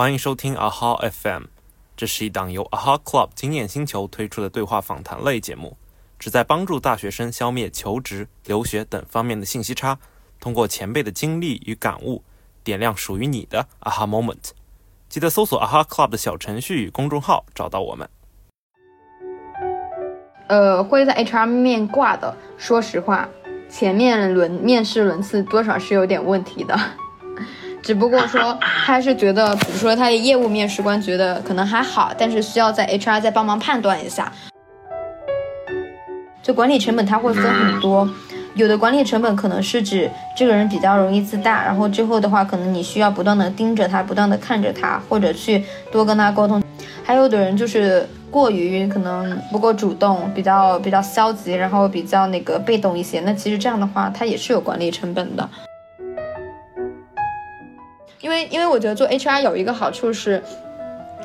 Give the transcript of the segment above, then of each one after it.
欢迎收听 AHA FM，这是一档由 AHA Club 经验星球推出的对话访谈类节目，旨在帮助大学生消灭求职、留学等方面的信息差，通过前辈的经历与感悟，点亮属于你的 AHA Moment。记得搜索 AHA Club 的小程序与公众号找到我们。呃，会在 HR 面挂的，说实话，前面轮面试轮次多少是有点问题的。只不过说他是觉得，比如说他的业务面试官觉得可能还好，但是需要在 HR 再帮忙判断一下。就管理成本，它会分很多，有的管理成本可能是指这个人比较容易自大，然后之后的话，可能你需要不断的盯着他，不断的看着他，或者去多跟他沟通。还有的人就是过于可能不够主动，比较比较消极，然后比较那个被动一些。那其实这样的话，他也是有管理成本的。因为，因为我觉得做 HR 有一个好处是，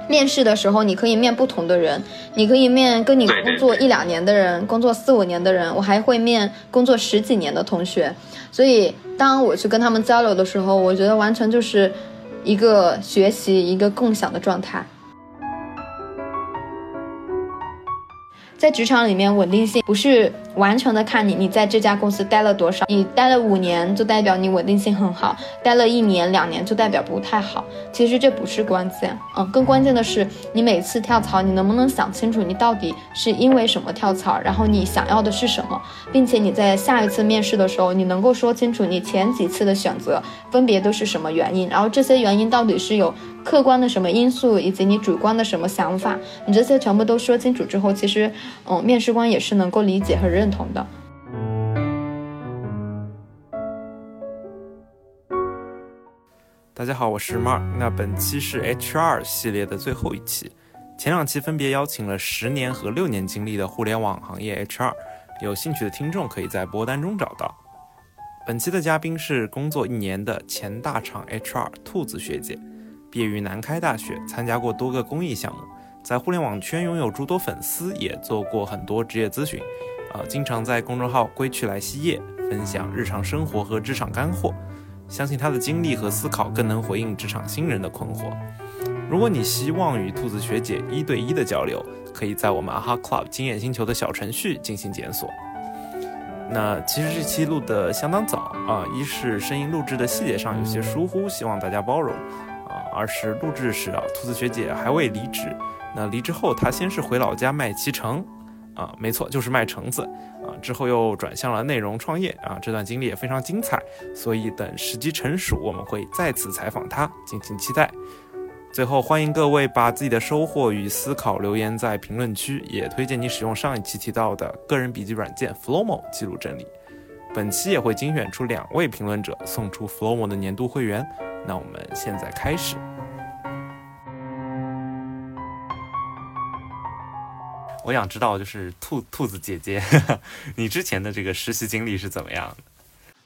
面试的时候你可以面不同的人，你可以面跟你工作一两年的人，工作四五年的人，我还会面工作十几年的同学，所以当我去跟他们交流的时候，我觉得完全就是一个学习、一个共享的状态。在职场里面，稳定性不是完全的看你你在这家公司待了多少，你待了五年就代表你稳定性很好，待了一年两年就代表不太好。其实这不是关键，嗯，更关键的是你每次跳槽，你能不能想清楚你到底是因为什么跳槽，然后你想要的是什么，并且你在下一次面试的时候，你能够说清楚你前几次的选择分别都是什么原因，然后这些原因到底是有。客观的什么因素，以及你主观的什么想法，你这些全部都说清楚之后，其实，嗯，面试官也是能够理解和认认同的。大家好，我是 Mark，那本期是 HR 系列的最后一期，前两期分别邀请了十年和六年经历的互联网行业 HR，有兴趣的听众可以在播单中找到。本期的嘉宾是工作一年的前大厂 HR 兔子学姐。毕业于南开大学，参加过多个公益项目，在互联网圈拥有诸多粉丝，也做过很多职业咨询，呃，经常在公众号“归去来兮夜”分享日常生活和职场干货。相信他的经历和思考更能回应职场新人的困惑。如果你希望与兔子学姐一对一的交流，可以在我们阿哈 Club 经验星球的小程序进行检索。那其实这期录的相当早啊，一是声音录制的细节上有些疏忽，希望大家包容。啊；二是录制时啊，兔子学姐还未离职。那离职后，她先是回老家卖脐橙，啊，没错，就是卖橙子，啊，之后又转向了内容创业，啊，这段经历也非常精彩。所以等时机成熟，我们会再次采访他，敬请期待。最后，欢迎各位把自己的收获与思考留言在评论区，也推荐你使用上一期提到的个人笔记软件 Flomo 记录整理。本期也会精选出两位评论者，送出 Flomo 的年度会员。那我们现在开始。我想知道，就是兔兔子姐姐，你之前的这个实习经历是怎么样的？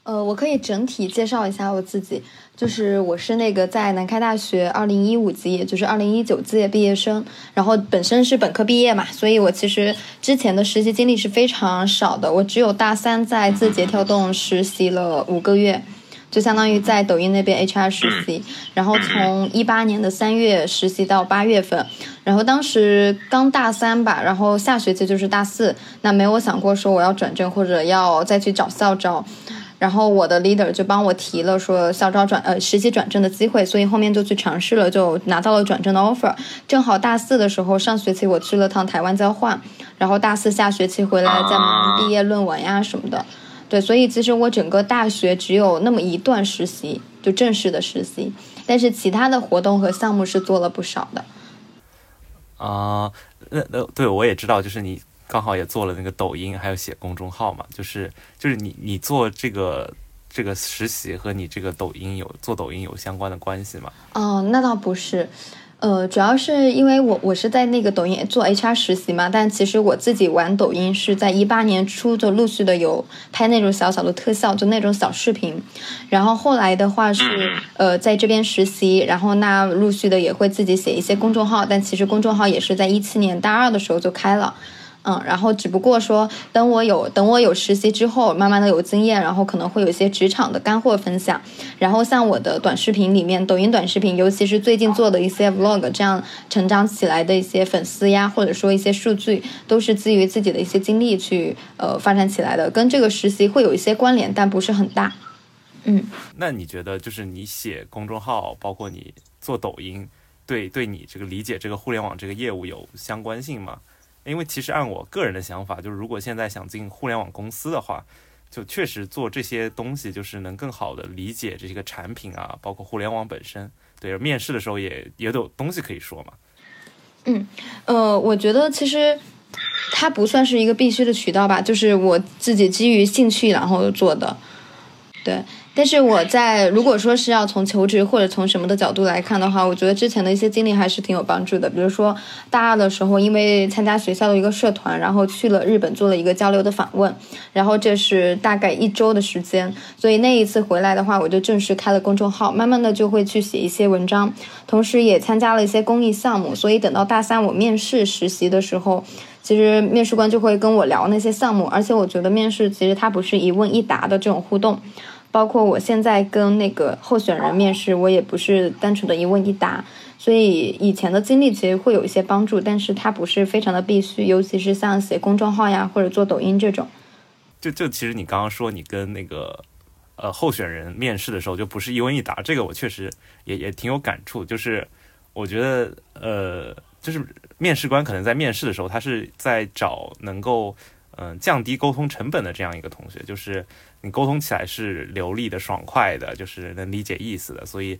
呃，我可以整体介绍一下我自己，就是我是那个在南开大学二零一五级，也就是二零一九届毕业生，然后本身是本科毕业嘛，所以我其实之前的实习经历是非常少的，我只有大三在字节跳动实习了五个月。就相当于在抖音那边 HR 实习，然后从一八年的三月实习到八月份，然后当时刚大三吧，然后下学期就是大四，那没有想过说我要转正或者要再去找校招，然后我的 leader 就帮我提了说校招转呃实习转正的机会，所以后面就去尝试了，就拿到了转正的 offer。正好大四的时候上学期我去了趟台湾交换，然后大四下学期回来再忙毕业论文呀什么的。对，所以其实我整个大学只有那么一段实习，就正式的实习，但是其他的活动和项目是做了不少的。啊，那那对我也知道，就是你刚好也做了那个抖音，还有写公众号嘛，就是就是你你做这个这个实习和你这个抖音有做抖音有相关的关系吗？哦，那倒不是。呃，主要是因为我我是在那个抖音做 HR 实习嘛，但其实我自己玩抖音是在一八年初就陆续的有拍那种小小的特效，就那种小视频，然后后来的话是呃在这边实习，然后那陆续的也会自己写一些公众号，但其实公众号也是在一七年大二的时候就开了。嗯，然后只不过说，等我有等我有实习之后，慢慢的有经验，然后可能会有一些职场的干货分享。然后像我的短视频里面，抖音短视频，尤其是最近做的一些 vlog，这样成长起来的一些粉丝呀，或者说一些数据，都是基于自己的一些经历去呃发展起来的，跟这个实习会有一些关联，但不是很大。嗯，那你觉得就是你写公众号，包括你做抖音，对对你这个理解这个互联网这个业务有相关性吗？因为其实按我个人的想法，就是如果现在想进互联网公司的话，就确实做这些东西，就是能更好的理解这些个产品啊，包括互联网本身。对，面试的时候也也有东西可以说嘛。嗯，呃，我觉得其实它不算是一个必须的渠道吧，就是我自己基于兴趣然后做的，对。但是我在如果说是要从求职或者从什么的角度来看的话，我觉得之前的一些经历还是挺有帮助的。比如说大二的时候，因为参加学校的一个社团，然后去了日本做了一个交流的访问，然后这是大概一周的时间，所以那一次回来的话，我就正式开了公众号，慢慢的就会去写一些文章，同时也参加了一些公益项目。所以等到大三我面试实习的时候，其实面试官就会跟我聊那些项目，而且我觉得面试其实它不是一问一答的这种互动。包括我现在跟那个候选人面试，我也不是单纯的一问一答，所以以前的经历其实会有一些帮助，但是它不是非常的必须，尤其是像写公众号呀或者做抖音这种。就就其实你刚刚说你跟那个呃候选人面试的时候就不是一问一答，这个我确实也也挺有感触，就是我觉得呃就是面试官可能在面试的时候，他是在找能够嗯降低沟通成本的这样一个同学，就是。你沟通起来是流利的、爽快的，就是能理解意思的，所以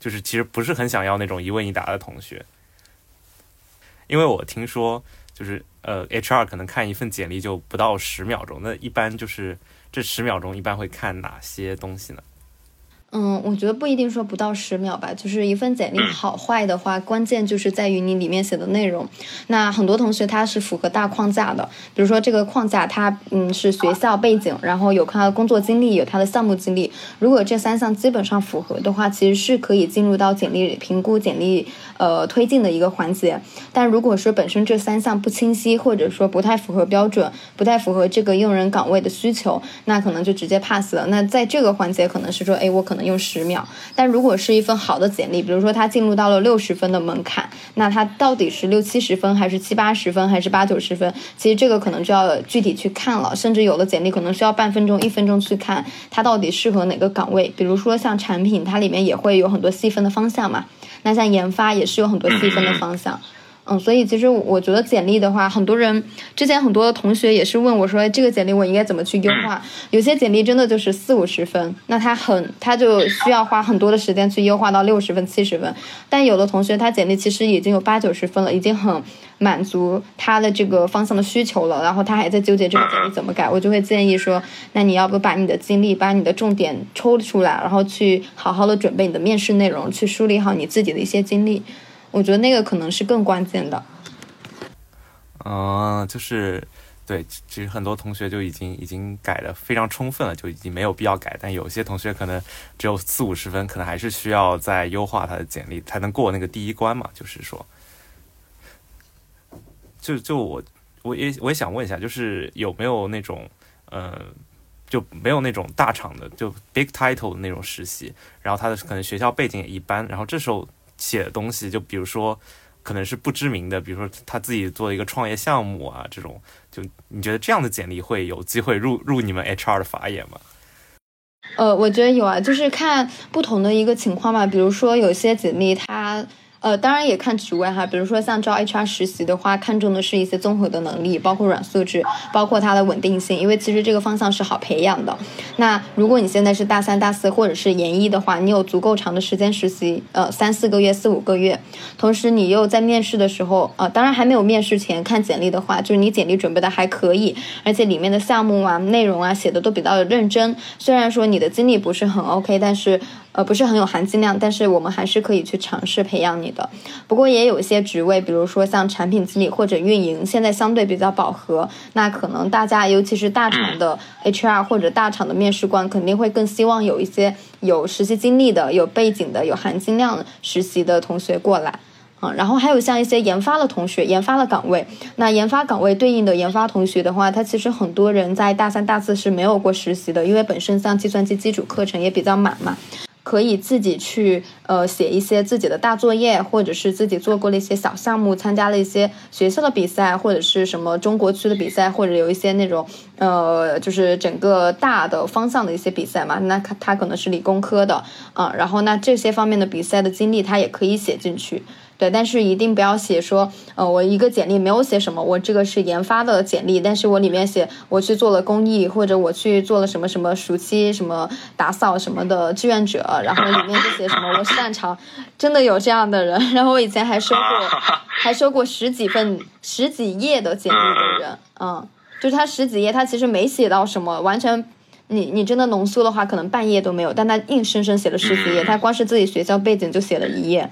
就是其实不是很想要那种一问一答的同学，因为我听说就是呃，HR 可能看一份简历就不到十秒钟，那一般就是这十秒钟一般会看哪些东西呢？嗯，我觉得不一定说不到十秒吧，就是一份简历好坏的话，关键就是在于你里面写的内容。那很多同学他是符合大框架的，比如说这个框架他嗯是学校背景，然后有他的工作经历，有他的项目经历。如果这三项基本上符合的话，其实是可以进入到简历评估、简历呃推进的一个环节。但如果说本身这三项不清晰，或者说不太符合标准，不太符合这个用人岗位的需求，那可能就直接 pass 了。那在这个环节可能是说，哎，我可能。用十秒，但如果是一份好的简历，比如说他进入到了六十分的门槛，那他到底是六七十分，还是七八十分，还是八九十分？其实这个可能就要具体去看了，甚至有的简历可能需要半分钟、一分钟去看，它到底适合哪个岗位。比如说像产品，它里面也会有很多细分的方向嘛，那像研发也是有很多细分的方向。嗯，所以其实我觉得简历的话，很多人之前很多的同学也是问我说，这个简历我应该怎么去优化？有些简历真的就是四五十分，那他很他就需要花很多的时间去优化到六十分、七十分。但有的同学他简历其实已经有八九十分了，已经很满足他的这个方向的需求了，然后他还在纠结这个简历怎么改，我就会建议说，那你要不把你的精力、把你的重点抽出来，然后去好好的准备你的面试内容，去梳理好你自己的一些经历。我觉得那个可能是更关键的。嗯，就是对，其实很多同学就已经已经改的非常充分了，就已经没有必要改。但有些同学可能只有四五十分，可能还是需要再优化他的简历，才能过那个第一关嘛。就是说，就就我我也我也想问一下，就是有没有那种呃，就没有那种大厂的就 big title 的那种实习，然后他的可能学校背景也一般，然后这时候。写的东西，就比如说，可能是不知名的，比如说他自己做一个创业项目啊，这种，就你觉得这样的简历会有机会入入你们 HR 的法眼吗？呃，我觉得有啊，就是看不同的一个情况吧，比如说有些简历他。呃，当然也看职位哈，比如说像招 HR 实习的话，看重的是一些综合的能力，包括软素质，包括它的稳定性，因为其实这个方向是好培养的。那如果你现在是大三、大四或者是研一的话，你有足够长的时间实习，呃，三四个月、四五个月，同时你又在面试的时候，呃，当然还没有面试前看简历的话，就是你简历准备的还可以，而且里面的项目啊、内容啊写的都比较认真。虽然说你的经历不是很 OK，但是。呃，不是很有含金量，但是我们还是可以去尝试培养你的。不过也有一些职位，比如说像产品经理或者运营，现在相对比较饱和。那可能大家，尤其是大厂的 HR 或者大厂的面试官，肯定会更希望有一些有实习经历的、有背景的、有含金量实习的同学过来。嗯，然后还有像一些研发的同学，研发的岗位，那研发岗位对应的研发同学的话，他其实很多人在大三、大四是没有过实习的，因为本身像计算机基础课程也比较满嘛。可以自己去呃写一些自己的大作业，或者是自己做过的一些小项目，参加了一些学校的比赛，或者是什么中国区的比赛，或者有一些那种呃就是整个大的方向的一些比赛嘛。那他他可能是理工科的啊，然后那这些方面的比赛的经历他也可以写进去。对，但是一定不要写说，呃，我一个简历没有写什么，我这个是研发的简历，但是我里面写我去做了公益，或者我去做了什么什么暑期什么打扫什么的志愿者，然后里面就写什么我擅长，真的有这样的人。然后我以前还收过，还收过十几份、十几页的简历的人，嗯，就是他十几页，他其实没写到什么，完全，你你真的浓缩的话，可能半页都没有，但他硬生生写了十几页，他光是自己学校背景就写了一页。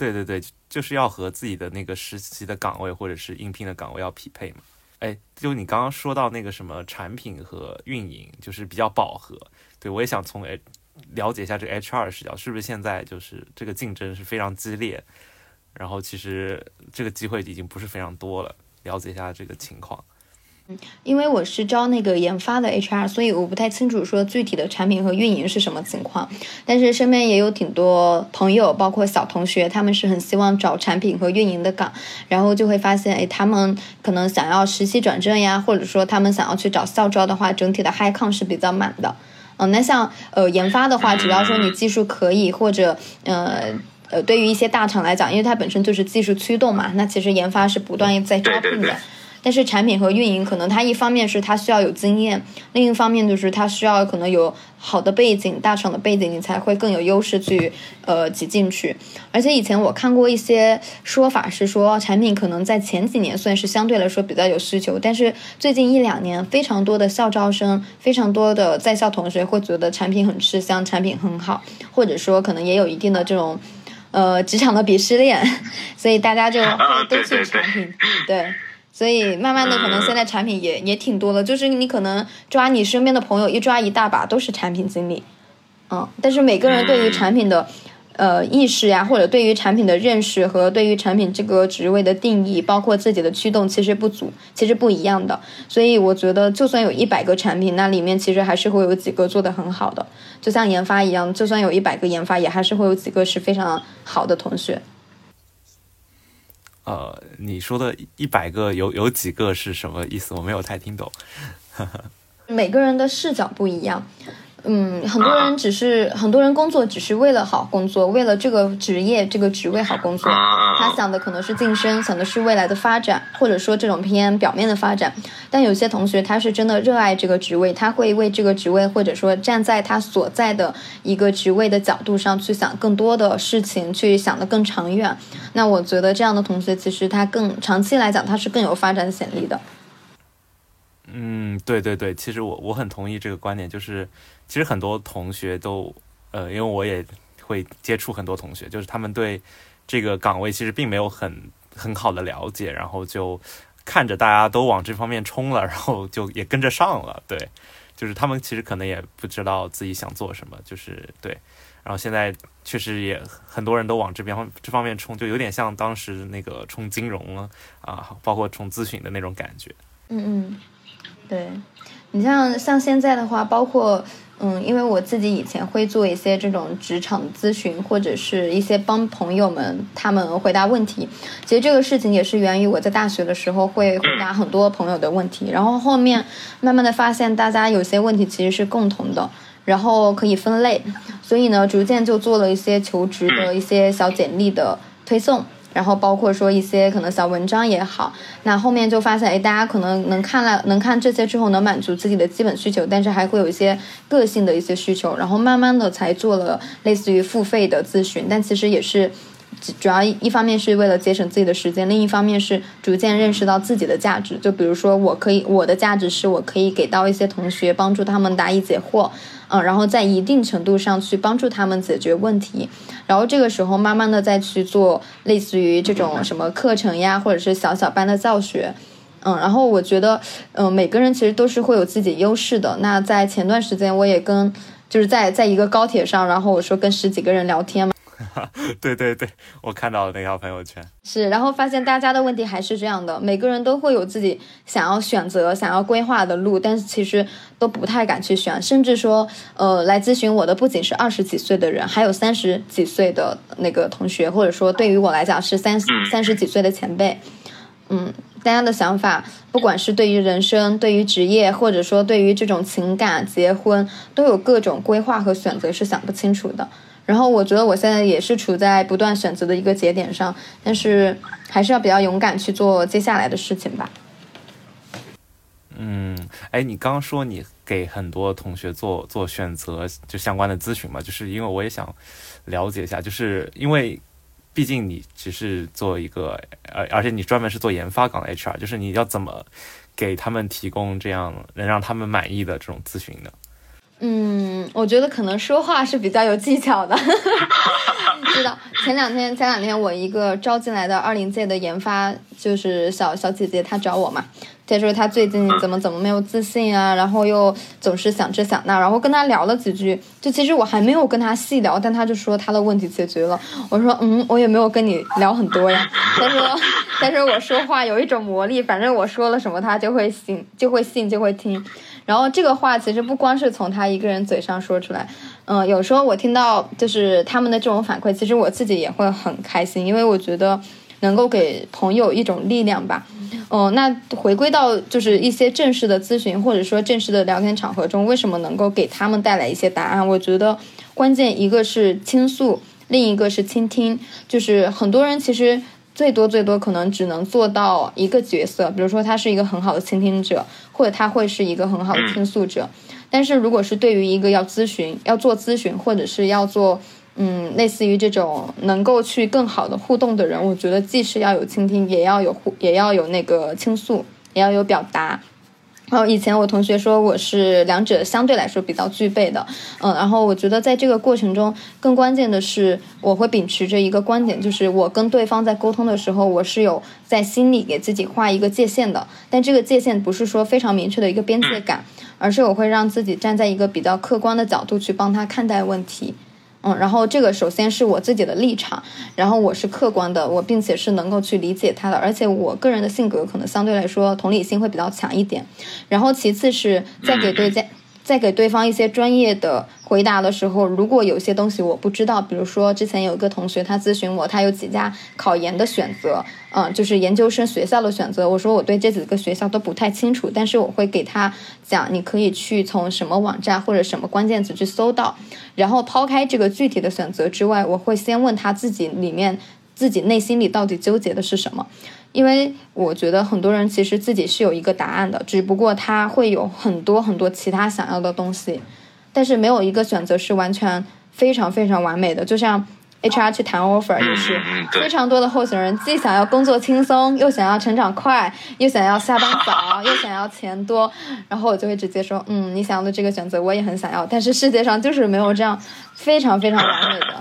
对对对，就是要和自己的那个实习的岗位或者是应聘的岗位要匹配嘛。哎，就你刚刚说到那个什么产品和运营，就是比较饱和。对我也想从 H 了解一下这个 HR 视角，是不是现在就是这个竞争是非常激烈，然后其实这个机会已经不是非常多了。了解一下这个情况。因为我是招那个研发的 HR，所以我不太清楚说具体的产品和运营是什么情况。但是身边也有挺多朋友，包括小同学，他们是很希望找产品和运营的岗，然后就会发现，哎，他们可能想要实习转正呀，或者说他们想要去找校招的话，整体的 high con 是比较满的。嗯，那像呃研发的话，只要说你技术可以，或者呃呃，对于一些大厂来讲，因为它本身就是技术驱动嘛，那其实研发是不断在招聘的。但是产品和运营可能它一方面是它需要有经验，另一方面就是它需要可能有好的背景、大厂的背景，你才会更有优势去呃挤进去。而且以前我看过一些说法是说，产品可能在前几年算是相对来说比较有需求，但是最近一两年非常多的校招生、非常多的在校同学会觉得产品很吃香，产品很好，或者说可能也有一定的这种呃职场的鄙视链，所以大家就都去产品，对。所以慢慢的，可能现在产品也也挺多的，就是你可能抓你身边的朋友一抓一大把都是产品经理，嗯，但是每个人对于产品的呃意识呀，或者对于产品的认识和对于产品这个职位的定义，包括自己的驱动，其实不足，其实不一样的。所以我觉得，就算有一百个产品，那里面其实还是会有几个做的很好的，就像研发一样，就算有一百个研发，也还是会有几个是非常好的同学。呃，你说的一百个有有几个是什么意思？我没有太听懂。每个人的视角不一样。嗯，很多人只是很多人工作只是为了好工作，为了这个职业这个职位好工作。他想的可能是晋升，想的是未来的发展，或者说这种偏表面的发展。但有些同学他是真的热爱这个职位，他会为这个职位，或者说站在他所在的一个职位的角度上去想更多的事情，去想的更长远。那我觉得这样的同学其实他更长期来讲他是更有发展潜力的。嗯，对对对，其实我我很同意这个观点，就是。其实很多同学都，呃，因为我也会接触很多同学，就是他们对这个岗位其实并没有很很好的了解，然后就看着大家都往这方面冲了，然后就也跟着上了。对，就是他们其实可能也不知道自己想做什么，就是对。然后现在确实也很多人都往这边这方面冲，就有点像当时那个冲金融了啊，包括冲咨询的那种感觉。嗯嗯，对你像像现在的话，包括。嗯，因为我自己以前会做一些这种职场咨询，或者是一些帮朋友们他们回答问题。其实这个事情也是源于我在大学的时候会回答很多朋友的问题，然后后面慢慢的发现大家有些问题其实是共同的，然后可以分类，所以呢，逐渐就做了一些求职的一些小简历的推送。然后包括说一些可能小文章也好，那后面就发现，哎，大家可能能看了，能看这些之后能满足自己的基本需求，但是还会有一些个性的一些需求，然后慢慢的才做了类似于付费的咨询，但其实也是主要一方面是为了节省自己的时间，另一方面是逐渐认识到自己的价值。就比如说，我可以我的价值是我可以给到一些同学帮助他们答疑解惑。嗯，然后在一定程度上去帮助他们解决问题，然后这个时候慢慢的再去做类似于这种什么课程呀，或者是小小班的教学，嗯，然后我觉得，嗯，每个人其实都是会有自己优势的。那在前段时间，我也跟就是在在一个高铁上，然后我说跟十几个人聊天嘛，对对对，我看到了那条朋友圈。是，然后发现大家的问题还是这样的，每个人都会有自己想要选择、想要规划的路，但是其实都不太敢去选，甚至说，呃，来咨询我的不仅是二十几岁的人，还有三十几岁的那个同学，或者说对于我来讲是三三十几岁的前辈。嗯，大家的想法，不管是对于人生、对于职业，或者说对于这种情感、结婚，都有各种规划和选择，是想不清楚的。然后我觉得我现在也是处在不断选择的一个节点上，但是还是要比较勇敢去做接下来的事情吧。嗯，哎，你刚刚说你给很多同学做做选择就相关的咨询嘛，就是因为我也想了解一下，就是因为。毕竟你只是做一个，呃，而且你专门是做研发岗的 HR，就是你要怎么给他们提供这样能让他们满意的这种咨询呢？嗯，我觉得可能说话是比较有技巧的。知道前两天前两天我一个招进来的二零届的研发就是小小姐姐，她找我嘛。她说她最近怎么怎么没有自信啊，然后又总是想这想那，然后跟她聊了几句，就其实我还没有跟她细聊，但她就说她的问题解决了。我说嗯，我也没有跟你聊很多呀。她说，他说我说话有一种魔力，反正我说了什么她就会信，就会信，就会听。然后这个话其实不光是从他一个人嘴上说出来，嗯，有时候我听到就是他们的这种反馈，其实我自己也会很开心，因为我觉得能够给朋友一种力量吧。哦，那回归到就是一些正式的咨询或者说正式的聊天场合中，为什么能够给他们带来一些答案？我觉得关键一个是倾诉，另一个是倾听。就是很多人其实最多最多可能只能做到一个角色，比如说他是一个很好的倾听者，或者他会是一个很好的倾诉者。但是如果是对于一个要咨询、要做咨询或者是要做。嗯，类似于这种能够去更好的互动的人，我觉得既是要有倾听，也要有互，也要有那个倾诉，也要有表达。然后以前我同学说我是两者相对来说比较具备的，嗯，然后我觉得在这个过程中，更关键的是我会秉持着一个观点，就是我跟对方在沟通的时候，我是有在心里给自己画一个界限的，但这个界限不是说非常明确的一个边界感，而是我会让自己站在一个比较客观的角度去帮他看待问题。嗯，然后这个首先是我自己的立场，然后我是客观的，我并且是能够去理解他的，而且我个人的性格可能相对来说同理心会比较强一点，然后其次是在给对在。在给对方一些专业的回答的时候，如果有些东西我不知道，比如说之前有一个同学他咨询我，他有几家考研的选择，嗯，就是研究生学校的选择，我说我对这几个学校都不太清楚，但是我会给他讲，你可以去从什么网站或者什么关键词去搜到，然后抛开这个具体的选择之外，我会先问他自己里面自己内心里到底纠结的是什么。因为我觉得很多人其实自己是有一个答案的，只不过他会有很多很多其他想要的东西，但是没有一个选择是完全非常非常完美的。就像 HR 去谈 offer 也是，非常多的候选人既想要工作轻松，又想要成长快，又想要下班早，又想要钱多，然后我就会直接说，嗯，你想要的这个选择我也很想要，但是世界上就是没有这样非常非常完美的，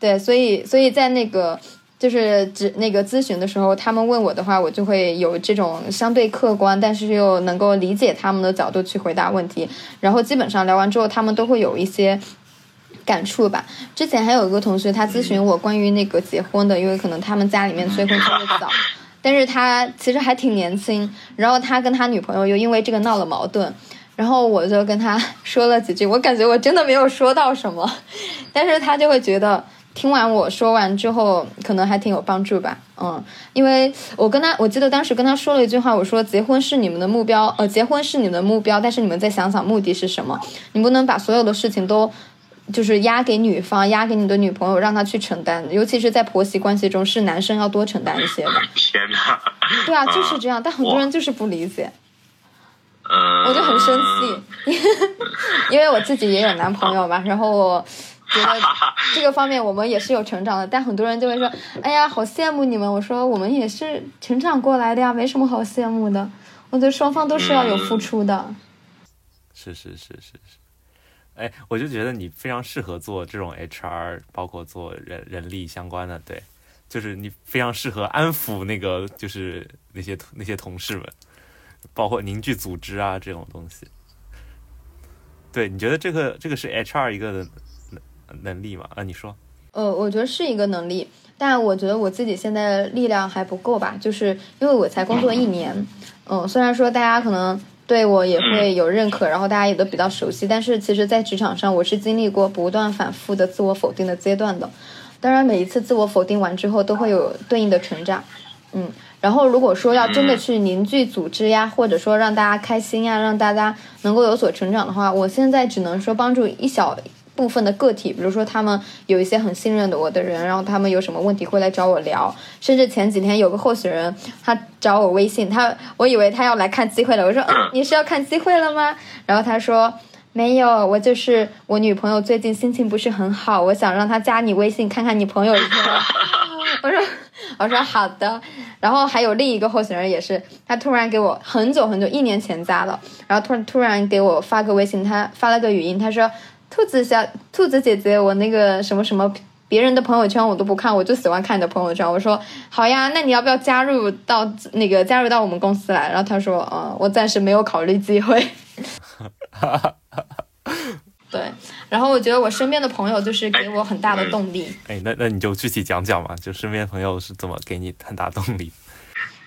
对，所以所以在那个。就是只那个咨询的时候，他们问我的话，我就会有这种相对客观，但是又能够理解他们的角度去回答问题。然后基本上聊完之后，他们都会有一些感触吧。之前还有一个同学，他咨询我关于那个结婚的，因为可能他们家里面催婚催的早，但是他其实还挺年轻。然后他跟他女朋友又因为这个闹了矛盾，然后我就跟他 说了几句，我感觉我真的没有说到什么，但是他就会觉得。听完我说完之后，可能还挺有帮助吧，嗯，因为我跟他，我记得当时跟他说了一句话，我说结婚是你们的目标，呃，结婚是你们的目标，但是你们再想想目的是什么？你不能把所有的事情都就是压给女方，压给你的女朋友，让她去承担，尤其是在婆媳关系中，是男生要多承担一些的。天哪！对啊，就是这样，但很多人就是不理解，嗯，我就很生气，因为我自己也有男朋友嘛，然后我。觉得 这个方面我们也是有成长的，但很多人就会说：“哎呀，好羡慕你们。”我说：“我们也是成长过来的呀，没什么好羡慕的。我觉得双方都是要有付出的。”是是是是是，哎，我就觉得你非常适合做这种 HR，包括做人人力相关的，对，就是你非常适合安抚那个就是那些那些同事们，包括凝聚组织啊这种东西。对，你觉得这个这个是 HR 一个？能力嘛？啊，你说，呃，我觉得是一个能力，但我觉得我自己现在力量还不够吧，就是因为我才工作一年，嗯，虽然说大家可能对我也会有认可，然后大家也都比较熟悉，但是其实，在职场上我是经历过不断反复的自我否定的阶段的。当然，每一次自我否定完之后，都会有对应的成长，嗯。然后，如果说要真的去凝聚组织呀，或者说让大家开心呀，让大家能够有所成长的话，我现在只能说帮助一小部分的个体，比如说他们有一些很信任的我的人，然后他们有什么问题会来找我聊。甚至前几天有个候选人，他找我微信，他我以为他要来看机会了，我说嗯，你是要看机会了吗？然后他说没有，我就是我女朋友最近心情不是很好，我想让她加你微信看看你朋友圈。我说。我说好的，然后还有另一个候选人也是，他突然给我很久很久一年前加的，然后突然突然给我发个微信，他发了个语音，他说：“兔子小兔子姐姐，我那个什么什么别人的朋友圈我都不看，我就喜欢看你的朋友圈。”我说：“好呀，那你要不要加入到那个加入到我们公司来？”然后他说：“嗯，我暂时没有考虑机会。”对，然后我觉得我身边的朋友就是给我很大的动力。哎，那那你就具体讲讲嘛，就身边朋友是怎么给你很大动力？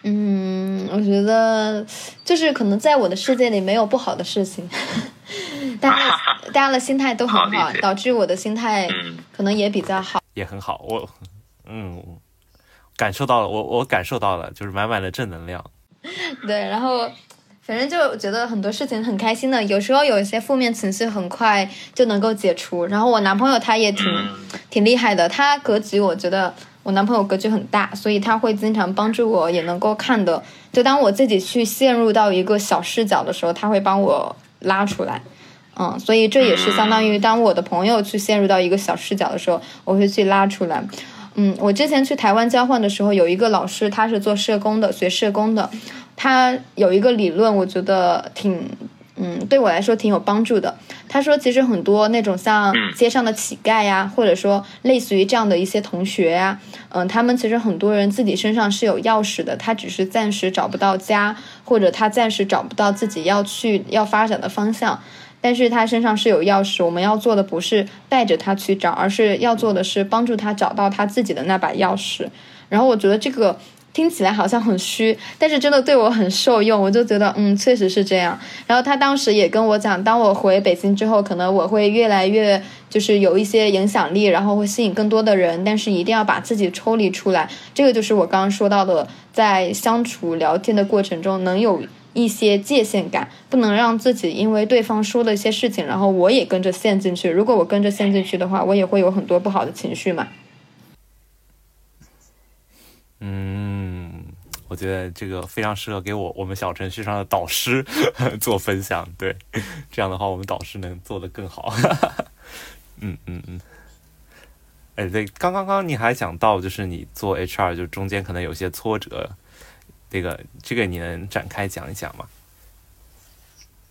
嗯，我觉得就是可能在我的世界里没有不好的事情，大家大家的心态都很好，导致我的心态可能也比较好，也很好。我嗯，感受到了，我我感受到了，就是满满的正能量。对，然后。反正就觉得很多事情很开心的，有时候有一些负面情绪很快就能够解除。然后我男朋友他也挺挺厉害的，他格局我觉得我男朋友格局很大，所以他会经常帮助我，也能够看的。就当我自己去陷入到一个小视角的时候，他会帮我拉出来。嗯，所以这也是相当于当我的朋友去陷入到一个小视角的时候，我会去拉出来。嗯，我之前去台湾交换的时候，有一个老师他是做社工的，学社工的。他有一个理论，我觉得挺，嗯，对我来说挺有帮助的。他说，其实很多那种像街上的乞丐呀，或者说类似于这样的一些同学呀，嗯，他们其实很多人自己身上是有钥匙的，他只是暂时找不到家，或者他暂时找不到自己要去要发展的方向，但是他身上是有钥匙。我们要做的不是带着他去找，而是要做的是帮助他找到他自己的那把钥匙。然后我觉得这个。听起来好像很虚，但是真的对我很受用，我就觉得嗯，确实是这样。然后他当时也跟我讲，当我回北京之后，可能我会越来越就是有一些影响力，然后会吸引更多的人，但是一定要把自己抽离出来。这个就是我刚刚说到的，在相处聊天的过程中，能有一些界限感，不能让自己因为对方说的一些事情，然后我也跟着陷进去。如果我跟着陷进去的话，我也会有很多不好的情绪嘛。嗯，我觉得这个非常适合给我我们小程序上的导师 做分享。对，这样的话我们导师能做得更好。嗯嗯嗯。哎，对，刚刚刚你还讲到，就是你做 HR 就中间可能有些挫折，这个这个你能展开讲一讲吗？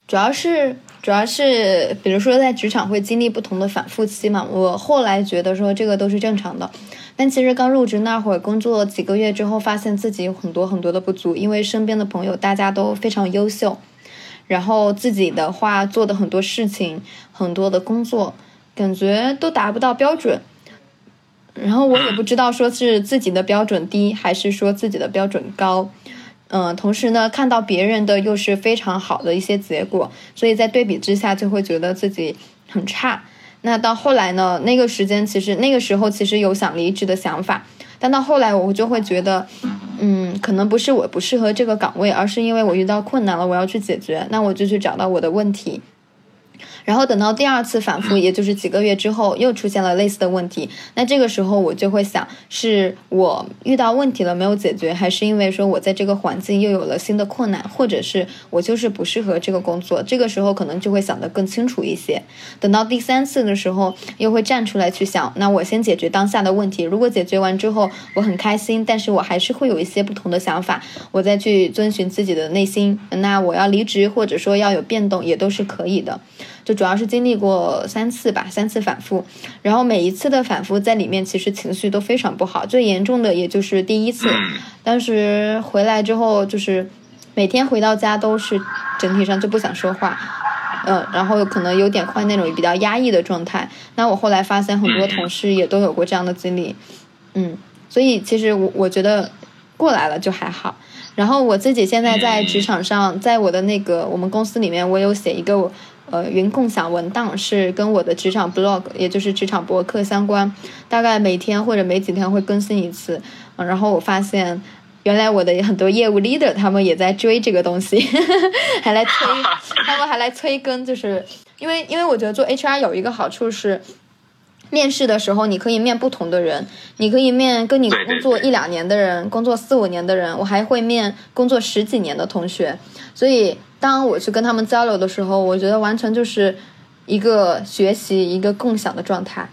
主要是主要是，比如说在职场会经历不同的反复期嘛。我后来觉得说这个都是正常的。但其实刚入职那会儿，工作几个月之后，发现自己有很多很多的不足，因为身边的朋友大家都非常优秀，然后自己的话做的很多事情，很多的工作，感觉都达不到标准。然后我也不知道说是自己的标准低，还是说自己的标准高。嗯，同时呢，看到别人的又是非常好的一些结果，所以在对比之下，就会觉得自己很差。那到后来呢？那个时间其实那个时候其实有想离职的想法，但到后来我就会觉得，嗯，可能不是我不适合这个岗位，而是因为我遇到困难了，我要去解决，那我就去找到我的问题。然后等到第二次反复，也就是几个月之后，又出现了类似的问题。那这个时候我就会想，是我遇到问题了没有解决，还是因为说我在这个环境又有了新的困难，或者是我就是不适合这个工作？这个时候可能就会想得更清楚一些。等到第三次的时候，又会站出来去想，那我先解决当下的问题。如果解决完之后我很开心，但是我还是会有一些不同的想法，我再去遵循自己的内心。那我要离职，或者说要有变动，也都是可以的。就主要是经历过三次吧，三次反复，然后每一次的反复在里面其实情绪都非常不好，最严重的也就是第一次，当时回来之后就是每天回到家都是整体上就不想说话，嗯，然后可能有点快那种比较压抑的状态。那我后来发现很多同事也都有过这样的经历，嗯，所以其实我我觉得过来了就还好。然后我自己现在在职场上，在我的那个我们公司里面，我有写一个呃云共享文档，是跟我的职场 blog，也就是职场博客相关，大概每天或者每几天会更新一次。然后我发现。原来我的很多业务 leader 他们也在追这个东西，还来催，他们还来催更，就是因为因为我觉得做 HR 有一个好处是，面试的时候你可以面不同的人，你可以面跟你工作一两年的人，工作四五年的人，我还会面工作十几年的同学，所以当我去跟他们交流的时候，我觉得完全就是一个学习一个共享的状态。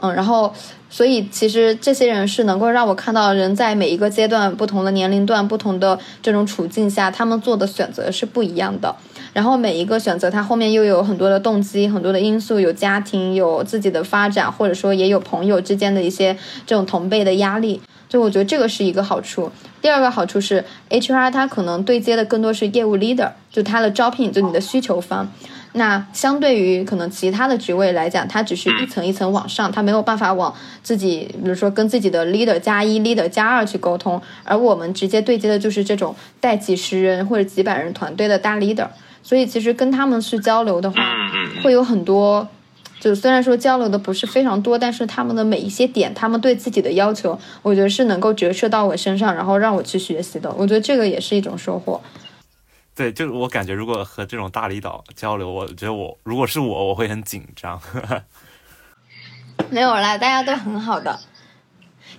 嗯，然后，所以其实这些人是能够让我看到人在每一个阶段、不同的年龄段、不同的这种处境下，他们做的选择是不一样的。然后每一个选择，它后面又有很多的动机、很多的因素，有家庭、有自己的发展，或者说也有朋友之间的一些这种同辈的压力。就我觉得这个是一个好处。第二个好处是，HR 他可能对接的更多是业务 leader，就他的招聘，就你的需求方。那相对于可能其他的职位来讲，它只是一层一层往上，它没有办法往自己，比如说跟自己的 leader 加一、leader 加二去沟通，而我们直接对接的就是这种带几十人或者几百人团队的大 leader，所以其实跟他们去交流的话，会有很多，就虽然说交流的不是非常多，但是他们的每一些点，他们对自己的要求，我觉得是能够折射到我身上，然后让我去学习的，我觉得这个也是一种收获。对，就是我感觉，如果和这种大领导交流，我觉得我如果是我，我会很紧张。没有啦，大家都很好的，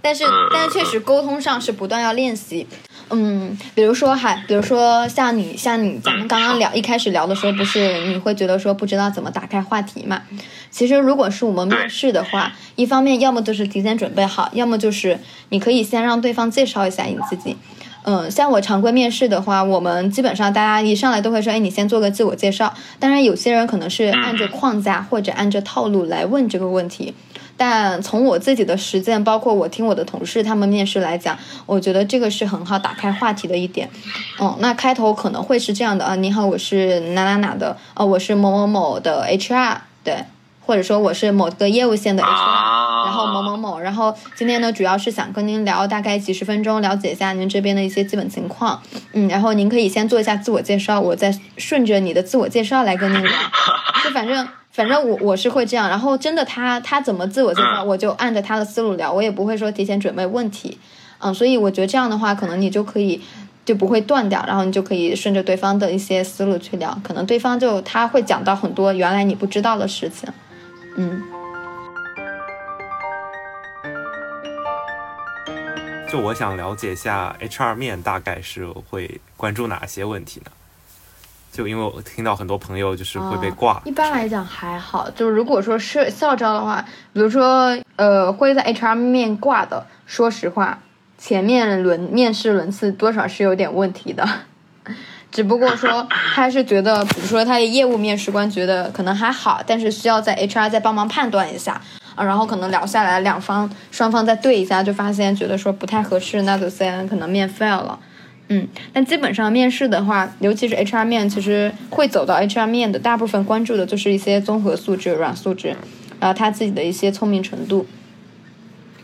但是但是确实沟通上是不断要练习。嗯，比如说还，比如说像你像你咱们刚刚聊一开始聊的时候，不是你会觉得说不知道怎么打开话题嘛？其实如果是我们面试的话，一方面要么就是提前准备好，要么就是你可以先让对方介绍一下你自己。嗯，像我常规面试的话，我们基本上大家一上来都会说，哎，你先做个自我介绍。当然，有些人可能是按着框架或者按着套路来问这个问题，但从我自己的实践，包括我听我的同事他们面试来讲，我觉得这个是很好打开话题的一点。嗯，那开头可能会是这样的啊，你好，我是哪哪哪的，哦，我是某某某的 HR，对。或者说我是某个业务线的 HR，然后某某某，然后今天呢主要是想跟您聊大概几十分钟，了解一下您这边的一些基本情况，嗯，然后您可以先做一下自我介绍，我再顺着你的自我介绍来跟您聊，就反正反正我我是会这样，然后真的他他怎么自我介绍，我就按着他的思路聊，我也不会说提前准备问题，嗯，所以我觉得这样的话，可能你就可以就不会断掉，然后你就可以顺着对方的一些思路去聊，可能对方就他会讲到很多原来你不知道的事情。嗯，就我想了解一下 HR 面大概是会关注哪些问题呢？就因为我听到很多朋友就是会被挂。一般来讲还好，就是如果说是校招的话，比如说呃会在 HR 面挂的，说实话，前面轮面试轮次多少是有点问题的。只不过说他是觉得，比如说他的业务面试官觉得可能还好，但是需要在 HR 再帮忙判断一下啊，然后可能聊下来两方双方再对一下，就发现觉得说不太合适，那就先可能面 fail 了。嗯，但基本上面试的话，尤其是 HR 面，其实会走到 HR 面的大部分关注的就是一些综合素质、软素质，然后他自己的一些聪明程度。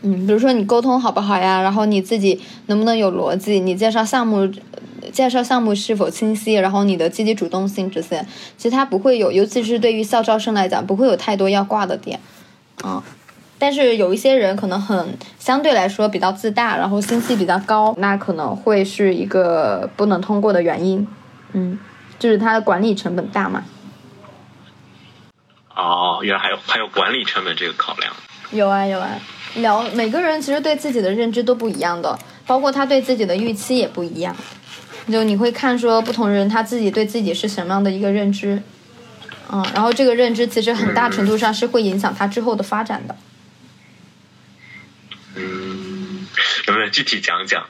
嗯，比如说你沟通好不好呀，然后你自己能不能有逻辑，你介绍项目。介绍项目是否清晰，然后你的积极主动性这些，其实他不会有，尤其是对于校招生来讲，不会有太多要挂的点，啊，但是有一些人可能很相对来说比较自大，然后心气比较高，那可能会是一个不能通过的原因，嗯，就是他的管理成本大嘛。哦，原来还有还有管理成本这个考量。有啊有啊，聊每个人其实对自己的认知都不一样的，包括他对自己的预期也不一样。就你会看说不同人他自己对自己是什么样的一个认知，嗯，然后这个认知其实很大程度上是会影响他之后的发展的。嗯，能不能具体讲讲？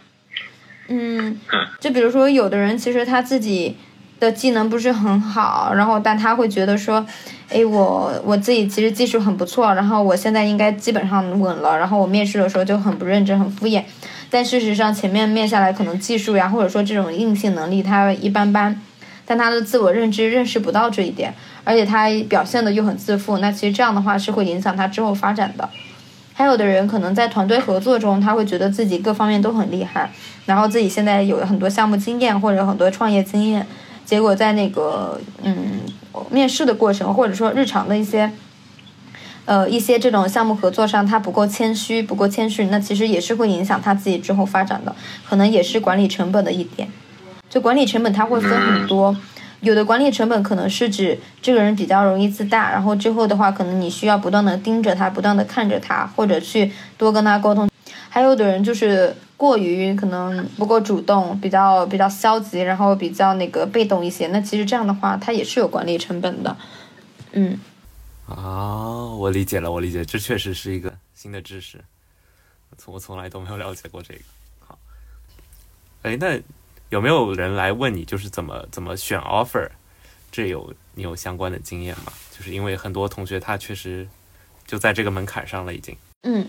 嗯，就比如说有的人其实他自己的技能不是很好，然后但他会觉得说，哎，我我自己其实技术很不错，然后我现在应该基本上稳了，然后我面试的时候就很不认真，很敷衍。但事实上，前面面下来可能技术呀，或者说这种硬性能力，他一般般。但他的自我认知认识不到这一点，而且他表现的又很自负，那其实这样的话是会影响他之后发展的。还有的人可能在团队合作中，他会觉得自己各方面都很厉害，然后自己现在有很多项目经验或者很多创业经验，结果在那个嗯面试的过程或者说日常的一些。呃，一些这种项目合作上，他不够谦虚，不够谦逊，那其实也是会影响他自己之后发展的，可能也是管理成本的一点。就管理成本，它会分很多，有的管理成本可能是指这个人比较容易自大，然后之后的话，可能你需要不断的盯着他，不断的看着他，或者去多跟他沟通。还有的人就是过于可能不够主动，比较比较消极，然后比较那个被动一些，那其实这样的话，他也是有管理成本的，嗯。啊，我理解了，我理解，这确实是一个新的知识，从我从来都没有了解过这个。好，哎，那有没有人来问你，就是怎么怎么选 offer？这有你有相关的经验吗？就是因为很多同学他确实就在这个门槛上了，已经。嗯，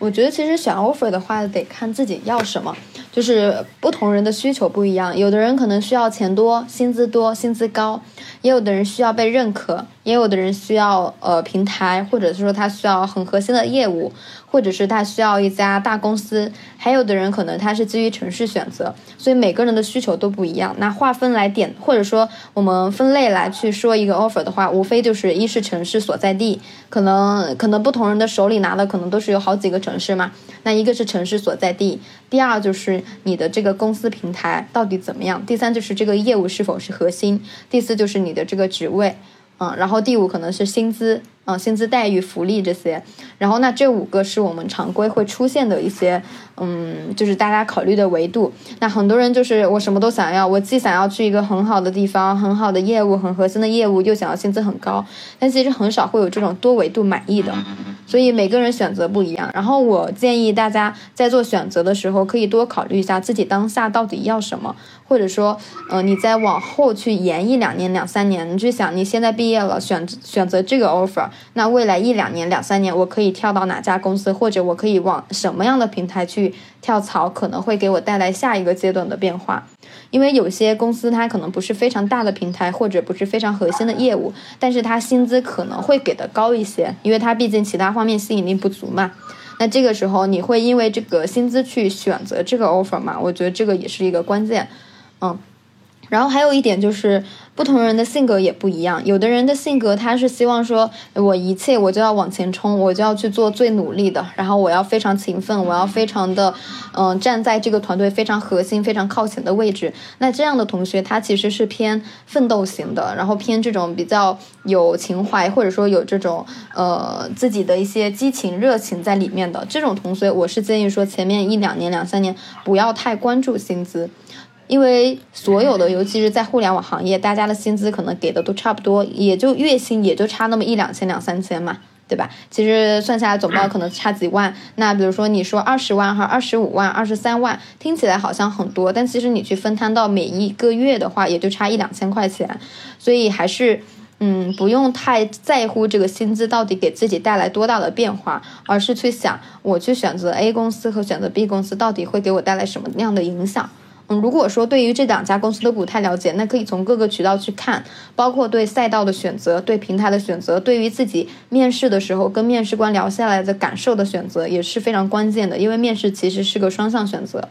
我觉得其实选 offer 的话，得看自己要什么，就是不同人的需求不一样，有的人可能需要钱多、薪资多、薪资高，也有的人需要被认可。也有的人需要呃平台，或者是说他需要很核心的业务，或者是他需要一家大公司。还有的人可能他是基于城市选择，所以每个人的需求都不一样。那划分来点，或者说我们分类来去说一个 offer 的话，无非就是一是城市所在地，可能可能不同人的手里拿的可能都是有好几个城市嘛。那一个是城市所在地，第二就是你的这个公司平台到底怎么样，第三就是这个业务是否是核心，第四就是你的这个职位。嗯，然后第五可能是薪资。嗯，薪资待遇、福利这些，然后那这五个是我们常规会出现的一些，嗯，就是大家考虑的维度。那很多人就是我什么都想要，我既想要去一个很好的地方、很好的业务、很核心的业务，又想要薪资很高，但其实很少会有这种多维度满意的。所以每个人选择不一样。然后我建议大家在做选择的时候，可以多考虑一下自己当下到底要什么，或者说，呃，你再往后去延一两年、两三年，你去想你现在毕业了，选选择这个 offer。那未来一两年、两三年，我可以跳到哪家公司，或者我可以往什么样的平台去跳槽，可能会给我带来下一个阶段的变化。因为有些公司它可能不是非常大的平台，或者不是非常核心的业务，但是它薪资可能会给的高一些，因为它毕竟其他方面吸引力不足嘛。那这个时候你会因为这个薪资去选择这个 offer 吗？我觉得这个也是一个关键。嗯，然后还有一点就是。不同人的性格也不一样，有的人的性格他是希望说，我一切我就要往前冲，我就要去做最努力的，然后我要非常勤奋，我要非常的，嗯，站在这个团队非常核心、非常靠前的位置。那这样的同学他其实是偏奋斗型的，然后偏这种比较有情怀，或者说有这种呃自己的一些激情、热情在里面的这种同学，我是建议说前面一两年、两三年不要太关注薪资。因为所有的，尤其是在互联网行业，大家的薪资可能给的都差不多，也就月薪也就差那么一两千、两三千嘛，对吧？其实算下来总报可能差几万。那比如说你说二十万和二十五万、二十三万，听起来好像很多，但其实你去分摊到每一个月的话，也就差一两千块钱。所以还是，嗯，不用太在乎这个薪资到底给自己带来多大的变化，而是去想，我去选择 A 公司和选择 B 公司到底会给我带来什么样的影响。嗯，如果说对于这两家公司都不太了解，那可以从各个渠道去看，包括对赛道的选择、对平台的选择、对于自己面试的时候跟面试官聊下来的感受的选择也是非常关键的，因为面试其实是个双向选择。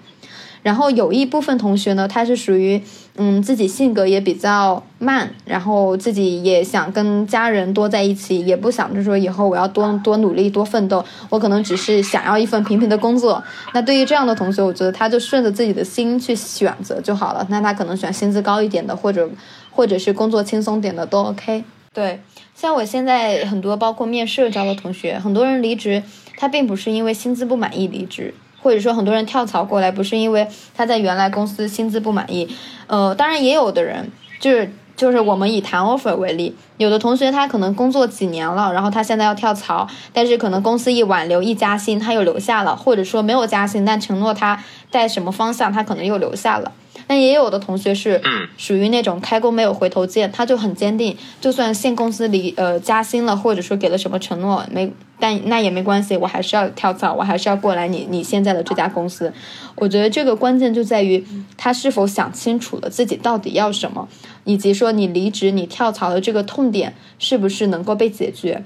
然后有一部分同学呢，他是属于，嗯，自己性格也比较慢，然后自己也想跟家人多在一起，也不想着说以后我要多多努力多奋斗，我可能只是想要一份平平的工作。那对于这样的同学，我觉得他就顺着自己的心去选择就好了。那他可能选薪资高一点的，或者或者是工作轻松点的都 OK。对，像我现在很多包括面社招的同学，很多人离职，他并不是因为薪资不满意离职。或者说很多人跳槽过来不是因为他在原来公司薪资不满意，呃，当然也有的人就是就是我们以谈 offer 为例，有的同学他可能工作几年了，然后他现在要跳槽，但是可能公司一挽留一加薪他又留下了，或者说没有加薪但承诺他在什么方向他可能又留下了。但也有的同学是嗯属于那种开弓没有回头箭，他就很坚定，就算现公司里呃加薪了，或者说给了什么承诺，没但那也没关系，我还是要跳槽，我还是要过来你你现在的这家公司。我觉得这个关键就在于他是否想清楚了自己到底要什么，以及说你离职、你跳槽的这个痛点是不是能够被解决。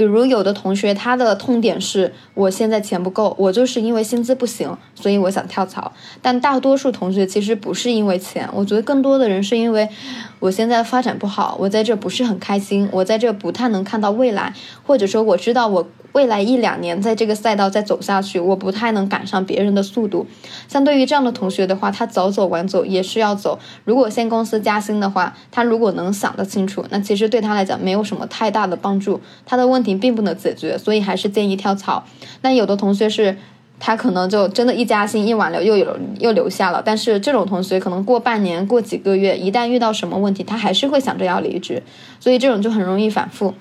比如有的同学他的痛点是我现在钱不够，我就是因为薪资不行，所以我想跳槽。但大多数同学其实不是因为钱，我觉得更多的人是因为我现在发展不好，我在这不是很开心，我在这不太能看到未来，或者说我知道我未来一两年在这个赛道再走下去，我不太能赶上别人的速度。相对于这样的同学的话，他早走晚走也是要走。如果现公司加薪的话，他如果能想得清楚，那其实对他来讲没有什么太大的帮助，他的问题并不能解决，所以还是建议跳槽。那有的同学是。他可能就真的一加薪一挽留又有又留下了，但是这种同学可能过半年过几个月，一旦遇到什么问题，他还是会想着要离职，所以这种就很容易反复。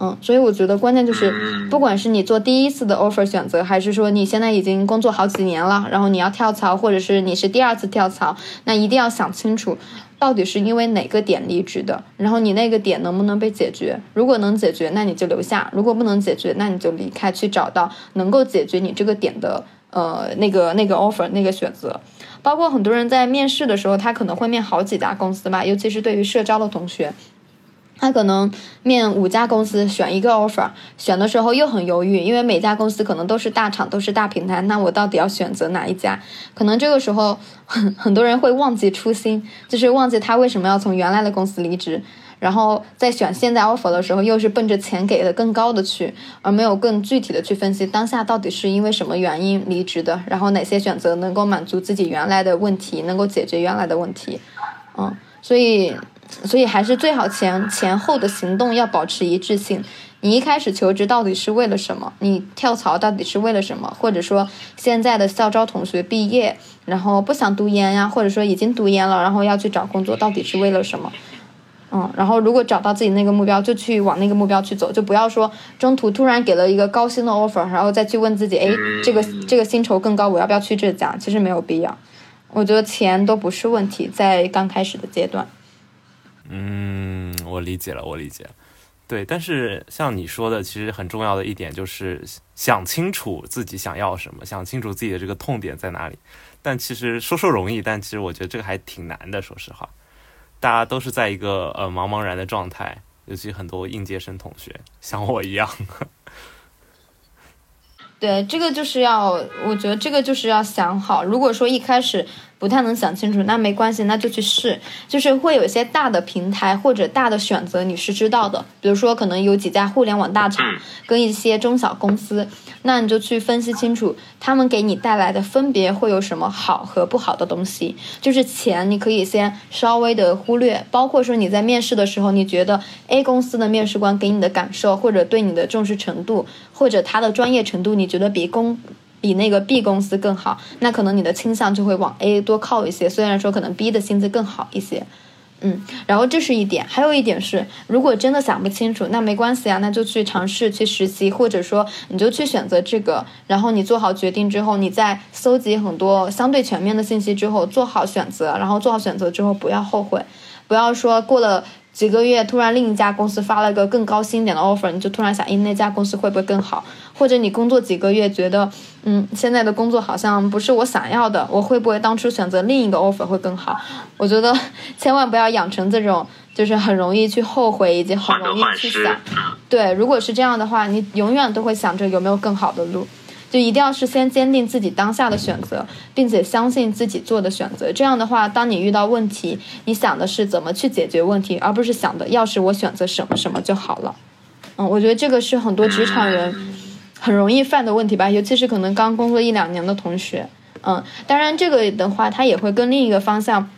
嗯，所以我觉得关键就是，不管是你做第一次的 offer 选择，还是说你现在已经工作好几年了，然后你要跳槽，或者是你是第二次跳槽，那一定要想清楚，到底是因为哪个点离职的，然后你那个点能不能被解决？如果能解决，那你就留下；如果不能解决，那你就离开，去找到能够解决你这个点的呃那个那个 offer 那个选择。包括很多人在面试的时候，他可能会面好几家公司吧，尤其是对于社招的同学。他可能面五家公司选一个 offer，选的时候又很犹豫，因为每家公司可能都是大厂，都是大平台，那我到底要选择哪一家？可能这个时候很很多人会忘记初心，就是忘记他为什么要从原来的公司离职，然后在选现在 offer 的时候，又是奔着钱给的更高的去，而没有更具体的去分析当下到底是因为什么原因离职的，然后哪些选择能够满足自己原来的问题，能够解决原来的问题，嗯，所以。所以还是最好前前后的行动要保持一致性。你一开始求职到底是为了什么？你跳槽到底是为了什么？或者说现在的校招同学毕业，然后不想读研呀，或者说已经读研了，然后要去找工作，到底是为了什么？嗯，然后如果找到自己那个目标，就去往那个目标去走，就不要说中途突然给了一个高薪的 offer，然后再去问自己，哎，这个这个薪酬更高，我要不要去这家？其实没有必要。我觉得钱都不是问题，在刚开始的阶段。嗯，我理解了，我理解。对，但是像你说的，其实很重要的一点就是想清楚自己想要什么，想清楚自己的这个痛点在哪里。但其实说说容易，但其实我觉得这个还挺难的。说实话，大家都是在一个呃茫茫然的状态，尤其很多应届生同学像我一样。对，这个就是要，我觉得这个就是要想好。如果说一开始。不太能想清楚，那没关系，那就去试。就是会有一些大的平台或者大的选择，你是知道的。比如说，可能有几家互联网大厂跟一些中小公司，那你就去分析清楚，他们给你带来的分别会有什么好和不好的东西。就是钱，你可以先稍微的忽略。包括说你在面试的时候，你觉得 A 公司的面试官给你的感受，或者对你的重视程度，或者他的专业程度，你觉得比公。比那个 B 公司更好，那可能你的倾向就会往 A 多靠一些。虽然说可能 B 的薪资更好一些，嗯，然后这是一点。还有一点是，如果真的想不清楚，那没关系啊，那就去尝试去实习，或者说你就去选择这个。然后你做好决定之后，你再搜集很多相对全面的信息之后，做好选择。然后做好选择之后，不要后悔，不要说过了。几个月，突然另一家公司发了个更高薪点的 offer，你就突然想，诶，那家公司会不会更好？或者你工作几个月，觉得，嗯，现在的工作好像不是我想要的，我会不会当初选择另一个 offer 会更好？我觉得 千万不要养成这种，就是很容易去后悔以及很容易去想。对，如果是这样的话，你永远都会想着有没有更好的路。就一定要是先坚定自己当下的选择，并且相信自己做的选择。这样的话，当你遇到问题，你想的是怎么去解决问题，而不是想的要是我选择什么什么就好了。嗯，我觉得这个是很多职场人很容易犯的问题吧，尤其是可能刚工作一两年的同学。嗯，当然这个的话，它也会跟另一个方向。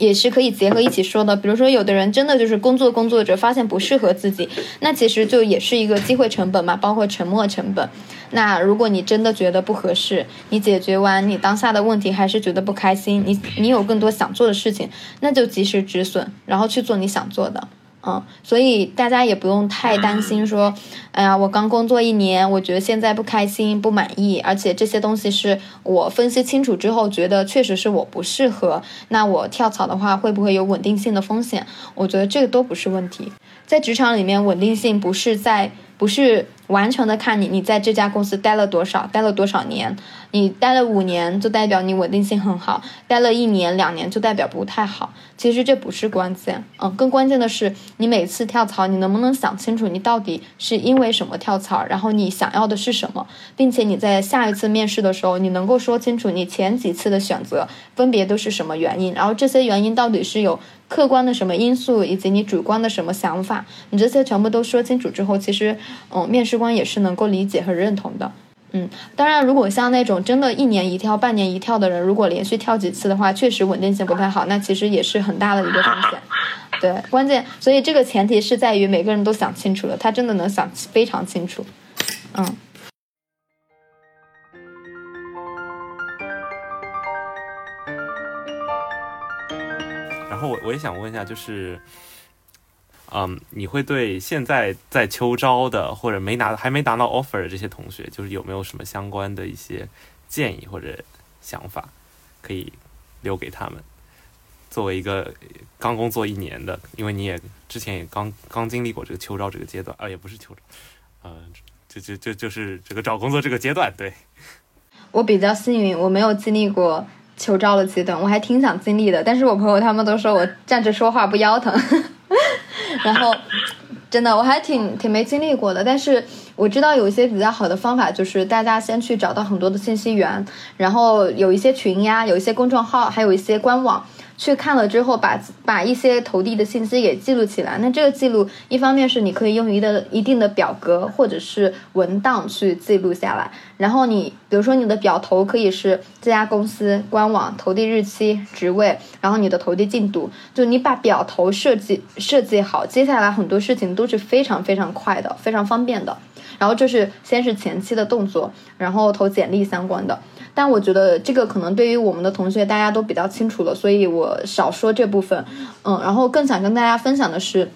也是可以结合一起说的，比如说有的人真的就是工作工作者发现不适合自己，那其实就也是一个机会成本嘛，包括沉没成本。那如果你真的觉得不合适，你解决完你当下的问题还是觉得不开心，你你有更多想做的事情，那就及时止损，然后去做你想做的。嗯，所以大家也不用太担心说，哎呀，我刚工作一年，我觉得现在不开心、不满意，而且这些东西是我分析清楚之后觉得确实是我不适合，那我跳槽的话会不会有稳定性的风险？我觉得这个都不是问题。在职场里面，稳定性不是在不是完全的看你你在这家公司待了多少，待了多少年。你待了五年，就代表你稳定性很好；待了一年、两年，就代表不太好。其实这不是关键，嗯，更关键的是你每次跳槽，你能不能想清楚你到底是因为什么跳槽，然后你想要的是什么，并且你在下一次面试的时候，你能够说清楚你前几次的选择分别都是什么原因，然后这些原因到底是有客观的什么因素，以及你主观的什么想法，你这些全部都说清楚之后，其实，嗯，面试官也是能够理解和认同的。嗯，当然，如果像那种真的一年一跳、半年一跳的人，如果连续跳几次的话，确实稳定性不太好，那其实也是很大的一个风险。对，关键，所以这个前提是在于每个人都想清楚了，他真的能想非常清楚。嗯。然后我我也想问一下，就是。嗯，你会对现在在秋招的或者没拿还没拿到 offer 的这些同学，就是有没有什么相关的一些建议或者想法，可以留给他们？作为一个刚工作一年的，因为你也之前也刚刚经历过这个秋招这个阶段，啊，也不是秋招，呃，就就就就是这个找工作这个阶段。对，我比较幸运，我没有经历过秋招的阶段，我还挺想经历的，但是我朋友他们都说我站着说话不腰疼。然后，真的我还挺挺没经历过的，但是我知道有一些比较好的方法，就是大家先去找到很多的信息源，然后有一些群呀，有一些公众号，还有一些官网。去看了之后，把把一些投递的信息给记录起来。那这个记录，一方面是你可以用一的一定的表格或者是文档去记录下来。然后你，比如说你的表头可以是这家公司官网投递日期、职位，然后你的投递进度。就你把表头设计设计好，接下来很多事情都是非常非常快的，非常方便的。然后这是先是前期的动作，然后投简历相关的。但我觉得这个可能对于我们的同学大家都比较清楚了，所以我少说这部分。嗯，然后更想跟大家分享的是，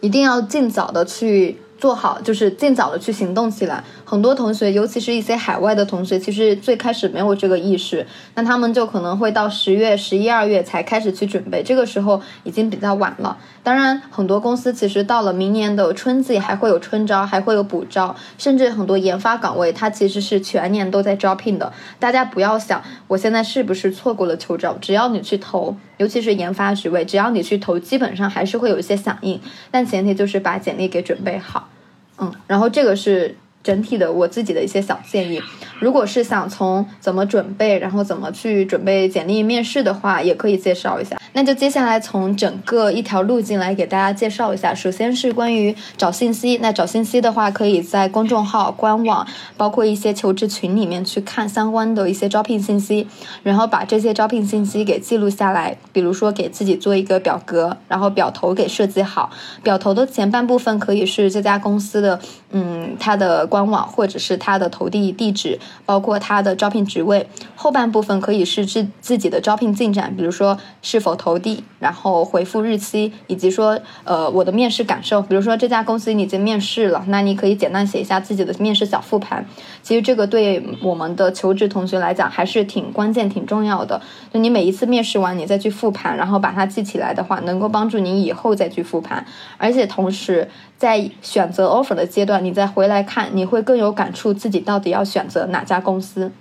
一定要尽早的去。做好就是尽早的去行动起来。很多同学，尤其是一些海外的同学，其实最开始没有这个意识，那他们就可能会到十月、十一二月才开始去准备，这个时候已经比较晚了。当然，很多公司其实到了明年的春季还会有春招，还会有补招，甚至很多研发岗位它其实是全年都在招聘的。大家不要想我现在是不是错过了秋招，只要你去投，尤其是研发职位，只要你去投，基本上还是会有一些响应。但前提就是把简历给准备好。嗯，然后这个是整体的我自己的一些小建议。如果是想从怎么准备，然后怎么去准备简历面试的话，也可以介绍一下。那就接下来从整个一条路径来给大家介绍一下。首先是关于找信息，那找信息的话，可以在公众号、官网，包括一些求职群里面去看相关的一些招聘信息，然后把这些招聘信息给记录下来。比如说给自己做一个表格，然后表头给设计好。表头的前半部分可以是这家公司的，嗯，它的官网或者是它的投递地址，包括它的招聘职位。后半部分可以是自自己的招聘进展，比如说是否。投递，然后回复日期，以及说，呃，我的面试感受。比如说这家公司你已经面试了，那你可以简单写一下自己的面试小复盘。其实这个对我们的求职同学来讲还是挺关键、挺重要的。就你每一次面试完，你再去复盘，然后把它记起来的话，能够帮助你以后再去复盘。而且同时，在选择 offer 的阶段，你再回来看，你会更有感触，自己到底要选择哪家公司。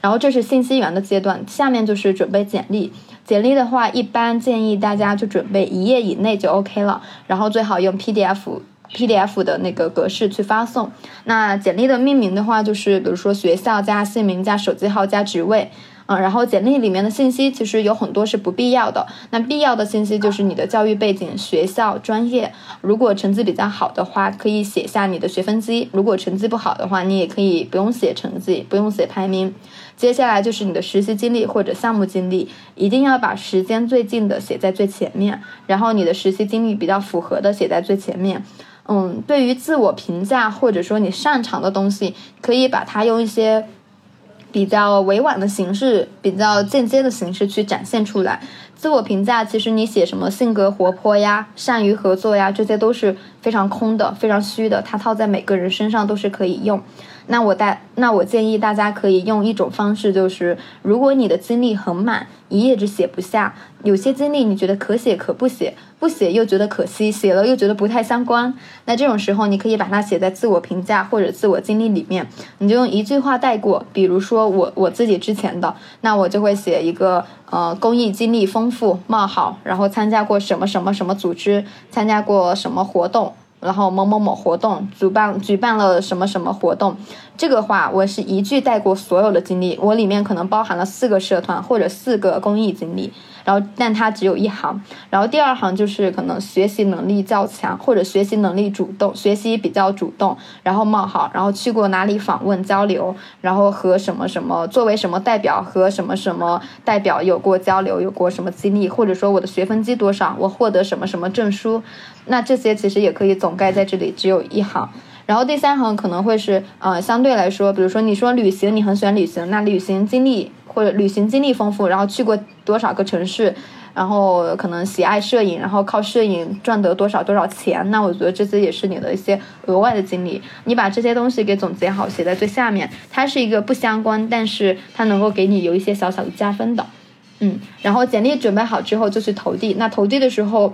然后这是信息源的阶段，下面就是准备简历。简历的话，一般建议大家就准备一页以内就 OK 了，然后最好用 PDF，PDF 的那个格式去发送。那简历的命名的话，就是比如说学校加姓名加手机号加职位。嗯，然后简历里面的信息其实有很多是不必要的。那必要的信息就是你的教育背景、学校、专业。如果成绩比较好的话，可以写下你的学分机；如果成绩不好的话，你也可以不用写成绩，不用写排名。接下来就是你的实习经历或者项目经历，一定要把时间最近的写在最前面，然后你的实习经历比较符合的写在最前面。嗯，对于自我评价或者说你擅长的东西，可以把它用一些。比较委婉的形式，比较间接的形式去展现出来。自我评价，其实你写什么性格活泼呀、善于合作呀，这些都是非常空的、非常虚的，它套在每个人身上都是可以用。那我大，那我建议大家可以用一种方式，就是如果你的经历很满，一页纸写不下，有些经历你觉得可写可不写，不写又觉得可惜，写了又觉得不太相关，那这种时候你可以把它写在自我评价或者自我经历里面，你就用一句话带过，比如说我我自己之前的，那我就会写一个呃公益经历丰富冒号，然后参加过什么什么什么组织，参加过什么活动。然后某某某活动主办举办了什么什么活动，这个话我是一句带过所有的经历，我里面可能包含了四个社团或者四个公益经历。然后，但它只有一行。然后第二行就是可能学习能力较强，或者学习能力主动，学习比较主动。然后冒号，然后去过哪里访问交流，然后和什么什么作为什么代表和什么什么代表有过交流，有过什么经历，或者说我的学分积多少，我获得什么什么证书。那这些其实也可以总盖在这里，只有一行。然后第三行可能会是呃相对来说，比如说你说旅行，你很喜欢旅行，那旅行经历。或者旅行经历丰富，然后去过多少个城市，然后可能喜爱摄影，然后靠摄影赚得多少多少钱，那我觉得这些也是你的一些额外的经历。你把这些东西给总结好，写在最下面，它是一个不相关，但是它能够给你有一些小小的加分的。嗯，然后简历准备好之后就去投递。那投递的时候。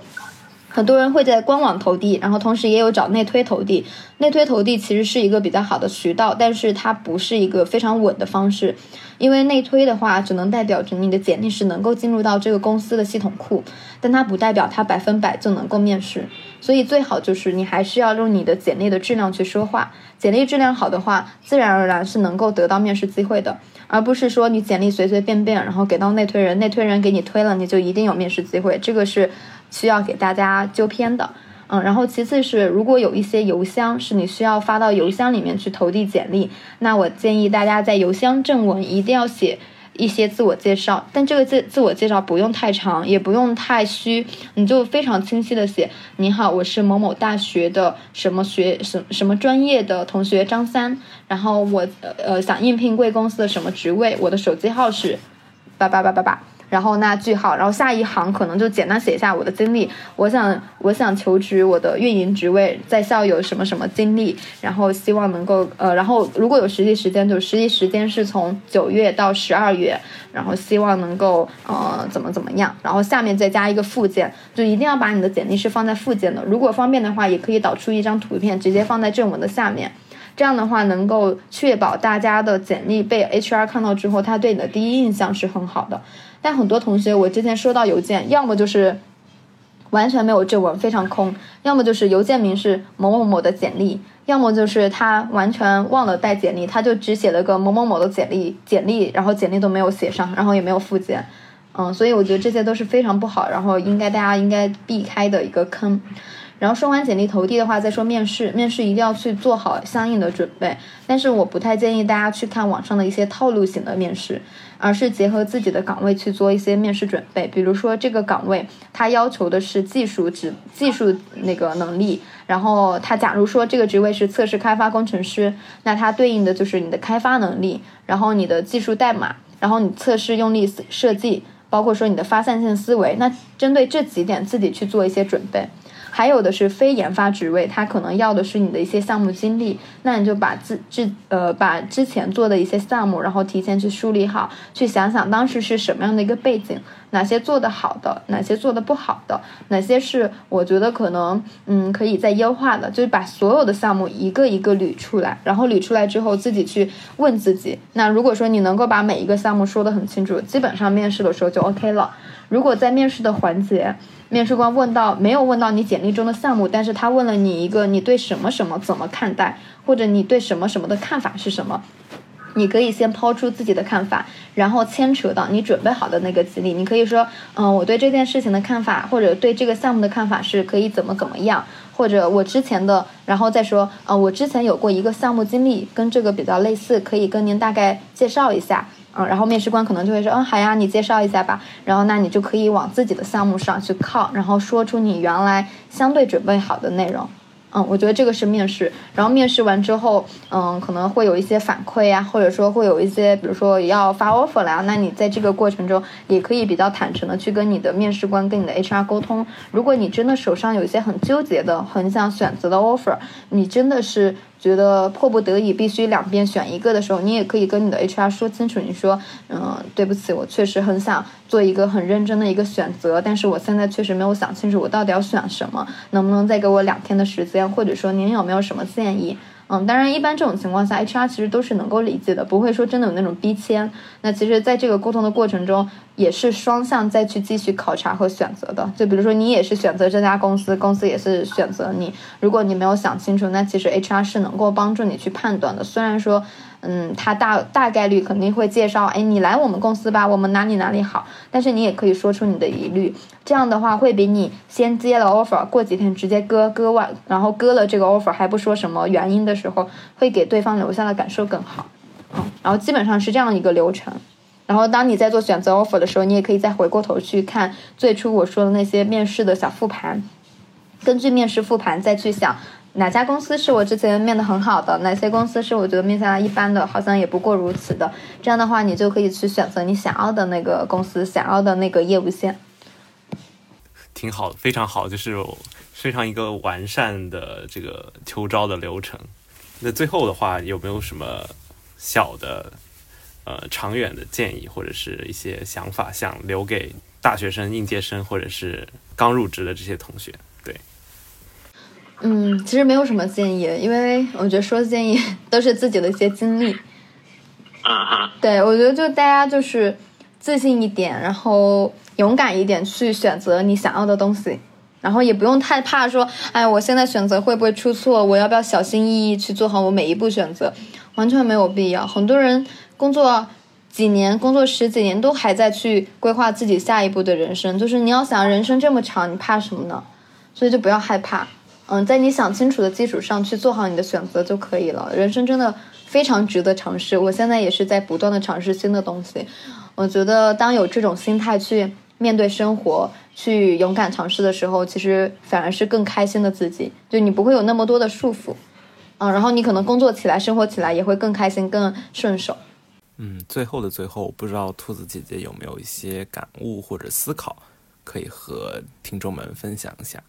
很多人会在官网投递，然后同时也有找内推投递。内推投递其实是一个比较好的渠道，但是它不是一个非常稳的方式，因为内推的话只能代表着你的简历是能够进入到这个公司的系统库，但它不代表它百分百就能够面试。所以最好就是你还是要用你的简历的质量去说话。简历质量好的话，自然而然是能够得到面试机会的，而不是说你简历随随便便，然后给到内推人，内推人给你推了，你就一定有面试机会。这个是。需要给大家纠偏的，嗯，然后其次是如果有一些邮箱是你需要发到邮箱里面去投递简历，那我建议大家在邮箱正文一定要写一些自我介绍，但这个自自我介绍不用太长，也不用太虚，你就非常清晰的写，你好，我是某某大学的什么学什什么专业的同学张三，然后我呃想应聘贵公司的什么职位，我的手机号是八八八八八。然后那句号，然后下一行可能就简单写一下我的经历。我想，我想求职，我的运营职位在校有什么什么经历，然后希望能够呃，然后如果有实习时间，就实习时间是从九月到十二月，然后希望能够呃怎么怎么样，然后下面再加一个附件，就一定要把你的简历是放在附件的。如果方便的话，也可以导出一张图片，直接放在正文的下面。这样的话，能够确保大家的简历被 HR 看到之后，他对你的第一印象是很好的。但很多同学，我之前收到邮件，要么就是完全没有正文，非常空；要么就是邮件名是某某某的简历；要么就是他完全忘了带简历，他就只写了个某某某的简历，简历，然后简历都没有写上，然后也没有附件。嗯，所以我觉得这些都是非常不好，然后应该大家应该避开的一个坑。然后说完简历投递的话，再说面试，面试一定要去做好相应的准备。但是我不太建议大家去看网上的一些套路型的面试，而是结合自己的岗位去做一些面试准备。比如说这个岗位它要求的是技术职技术那个能力，然后它假如说这个职位是测试开发工程师，那它对应的就是你的开发能力，然后你的技术代码，然后你测试用力设计，包括说你的发散性思维。那针对这几点自己去做一些准备。还有的是非研发职位，他可能要的是你的一些项目经历，那你就把自之呃把之前做的一些项目，然后提前去梳理好，去想想当时是什么样的一个背景，哪些做的好的，哪些做的不好的，哪些是我觉得可能嗯可以再优化的，就是把所有的项目一个一个捋出来，然后捋出来之后自己去问自己。那如果说你能够把每一个项目说得很清楚，基本上面试的时候就 OK 了。如果在面试的环节，面试官问到没有问到你简历中的项目，但是他问了你一个你对什么什么怎么看待，或者你对什么什么的看法是什么，你可以先抛出自己的看法，然后牵扯到你准备好的那个经历。你可以说，嗯，我对这件事情的看法，或者对这个项目的看法是可以怎么怎么样，或者我之前的，然后再说，嗯，我之前有过一个项目经历跟这个比较类似，可以跟您大概介绍一下。嗯，然后面试官可能就会说，嗯，好呀，你介绍一下吧。然后那你就可以往自己的项目上去靠，然后说出你原来相对准备好的内容。嗯，我觉得这个是面试，然后面试完之后，嗯，可能会有一些反馈呀，或者说会有一些，比如说要发 offer 了，那你在这个过程中也可以比较坦诚的去跟你的面试官、跟你的 HR 沟通。如果你真的手上有一些很纠结的、很想选择的 offer，你真的是。觉得迫不得已必须两边选一个的时候，你也可以跟你的 HR 说清楚，你说，嗯，对不起，我确实很想做一个很认真的一个选择，但是我现在确实没有想清楚我到底要选什么，能不能再给我两天的时间，或者说您有没有什么建议？嗯，当然，一般这种情况下，HR 其实都是能够理解的，不会说真的有那种逼签。那其实，在这个沟通的过程中，也是双向再去继续考察和选择的。就比如说，你也是选择这家公司，公司也是选择你。如果你没有想清楚，那其实 HR 是能够帮助你去判断的。虽然说。嗯，他大大概率肯定会介绍，哎，你来我们公司吧，我们哪里哪里好。但是你也可以说出你的疑虑，这样的话会比你先接了 offer，过几天直接割割完，然后割了这个 offer 还不说什么原因的时候，会给对方留下的感受更好。嗯，然后基本上是这样一个流程。然后当你在做选择 offer 的时候，你也可以再回过头去看最初我说的那些面试的小复盘，根据面试复盘再去想。哪家公司是我之前面的很好的？哪些公司是我觉得面下来一般的，好像也不过如此的？这样的话，你就可以去选择你想要的那个公司，想要的那个业务线。挺好，非常好，就是非常一个完善的这个秋招的流程。那最后的话，有没有什么小的呃长远的建议，或者是一些想法，想留给大学生、应届生，或者是刚入职的这些同学？对。嗯，其实没有什么建议，因为我觉得说建议 都是自己的一些经历。啊哈。对，我觉得就大家就是自信一点，然后勇敢一点去选择你想要的东西，然后也不用太怕说，哎，我现在选择会不会出错？我要不要小心翼翼去做好我每一步选择？完全没有必要。很多人工作几年，工作十几年，都还在去规划自己下一步的人生。就是你要想人生这么长，你怕什么呢？所以就不要害怕。嗯，在你想清楚的基础上去做好你的选择就可以了。人生真的非常值得尝试，我现在也是在不断的尝试新的东西。我觉得当有这种心态去面对生活，去勇敢尝试的时候，其实反而是更开心的自己。就你不会有那么多的束缚，嗯，然后你可能工作起来、生活起来也会更开心、更顺手。嗯，最后的最后，不知道兔子姐姐有没有一些感悟或者思考，可以和听众们分享一下。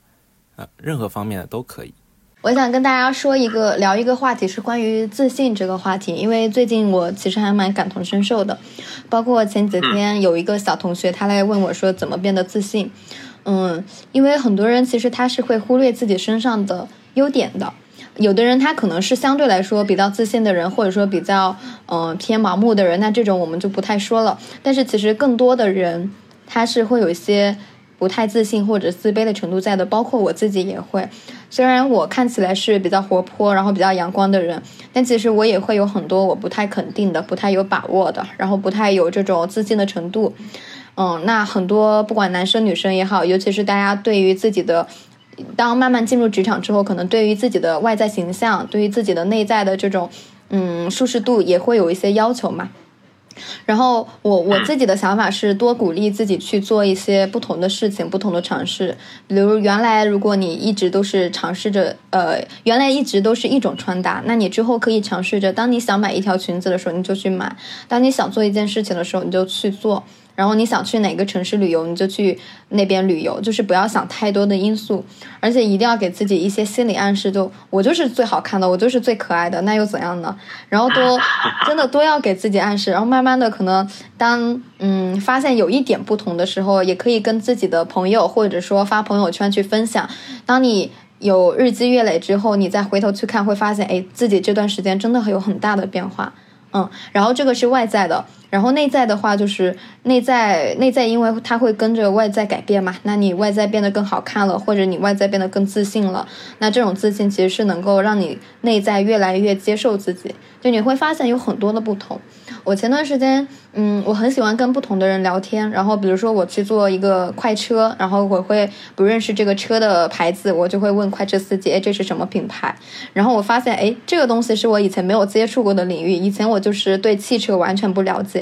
任何方面的都可以。我想跟大家说一个聊一个话题，是关于自信这个话题。因为最近我其实还蛮感同身受的，包括前几天有一个小同学他来问我说怎么变得自信。嗯，因为很多人其实他是会忽略自己身上的优点的。有的人他可能是相对来说比较自信的人，或者说比较嗯偏盲目的人，那这种我们就不太说了。但是其实更多的人他是会有一些。不太自信或者自卑的程度在的，包括我自己也会。虽然我看起来是比较活泼，然后比较阳光的人，但其实我也会有很多我不太肯定的、不太有把握的，然后不太有这种自信的程度。嗯，那很多不管男生女生也好，尤其是大家对于自己的，当慢慢进入职场之后，可能对于自己的外在形象，对于自己的内在的这种嗯舒适度，也会有一些要求嘛。然后我我自己的想法是多鼓励自己去做一些不同的事情，不同的尝试。比如原来如果你一直都是尝试着，呃，原来一直都是一种穿搭，那你之后可以尝试着，当你想买一条裙子的时候，你就去买；当你想做一件事情的时候，你就去做。然后你想去哪个城市旅游，你就去那边旅游，就是不要想太多的因素，而且一定要给自己一些心理暗示，就我就是最好看的，我就是最可爱的，那又怎样呢？然后多 真的都要给自己暗示，然后慢慢的可能当嗯发现有一点不同的时候，也可以跟自己的朋友或者说发朋友圈去分享。当你有日积月累之后，你再回头去看，会发现哎自己这段时间真的会有很大的变化。嗯，然后这个是外在的，然后内在的话就是内在内在，因为它会跟着外在改变嘛。那你外在变得更好看了，或者你外在变得更自信了，那这种自信其实是能够让你内在越来越接受自己。就你会发现有很多的不同。我前段时间，嗯，我很喜欢跟不同的人聊天。然后比如说我去坐一个快车，然后我会不认识这个车的牌子，我就会问快车司机，哎，这是什么品牌？然后我发现，哎，这个东西是我以前没有接触过的领域。以前我就是对汽车完全不了解。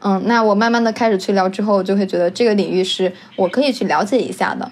嗯，那我慢慢的开始去聊之后，就会觉得这个领域是我可以去了解一下的。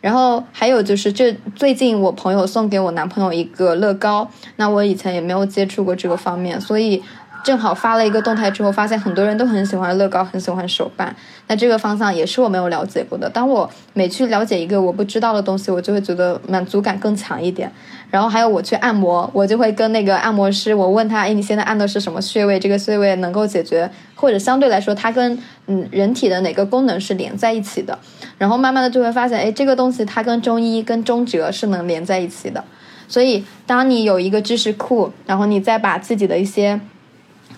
然后还有就是，这最近我朋友送给我男朋友一个乐高，那我以前也没有接触过这个方面，所以正好发了一个动态之后，发现很多人都很喜欢乐高，很喜欢手办。那这个方向也是我没有了解过的。当我每去了解一个我不知道的东西，我就会觉得满足感更强一点。然后还有我去按摩，我就会跟那个按摩师，我问他，哎，你现在按的是什么穴位？这个穴位能够解决，或者相对来说，它跟嗯人体的哪个功能是连在一起的？然后慢慢的就会发现，哎，这个东西它跟中医、跟中哲是能连在一起的。所以，当你有一个知识库，然后你再把自己的一些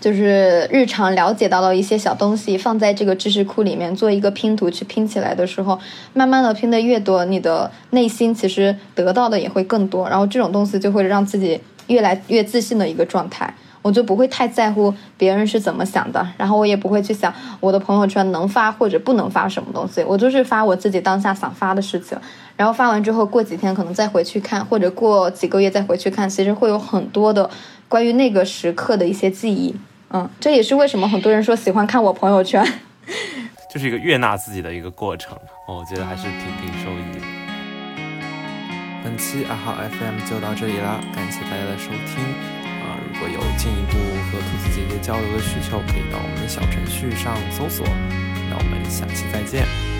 就是日常了解到的一些小东西放在这个知识库里面，做一个拼图去拼起来的时候，慢慢的拼的越多，你的内心其实得到的也会更多。然后这种东西就会让自己越来越自信的一个状态。我就不会太在乎别人是怎么想的，然后我也不会去想我的朋友圈能发或者不能发什么东西，我就是发我自己当下想发的事情。然后发完之后，过几天可能再回去看，或者过几个月再回去看，其实会有很多的关于那个时刻的一些记忆。嗯，这也是为什么很多人说喜欢看我朋友圈，就是一个悦纳自己的一个过程。我觉得还是挺挺受益的。本期阿浩 FM 就到这里啦，感谢大家的收听。啊，如果有进一步和兔子姐姐交流的需求，可以到我们的小程序上搜索。那我们下期再见。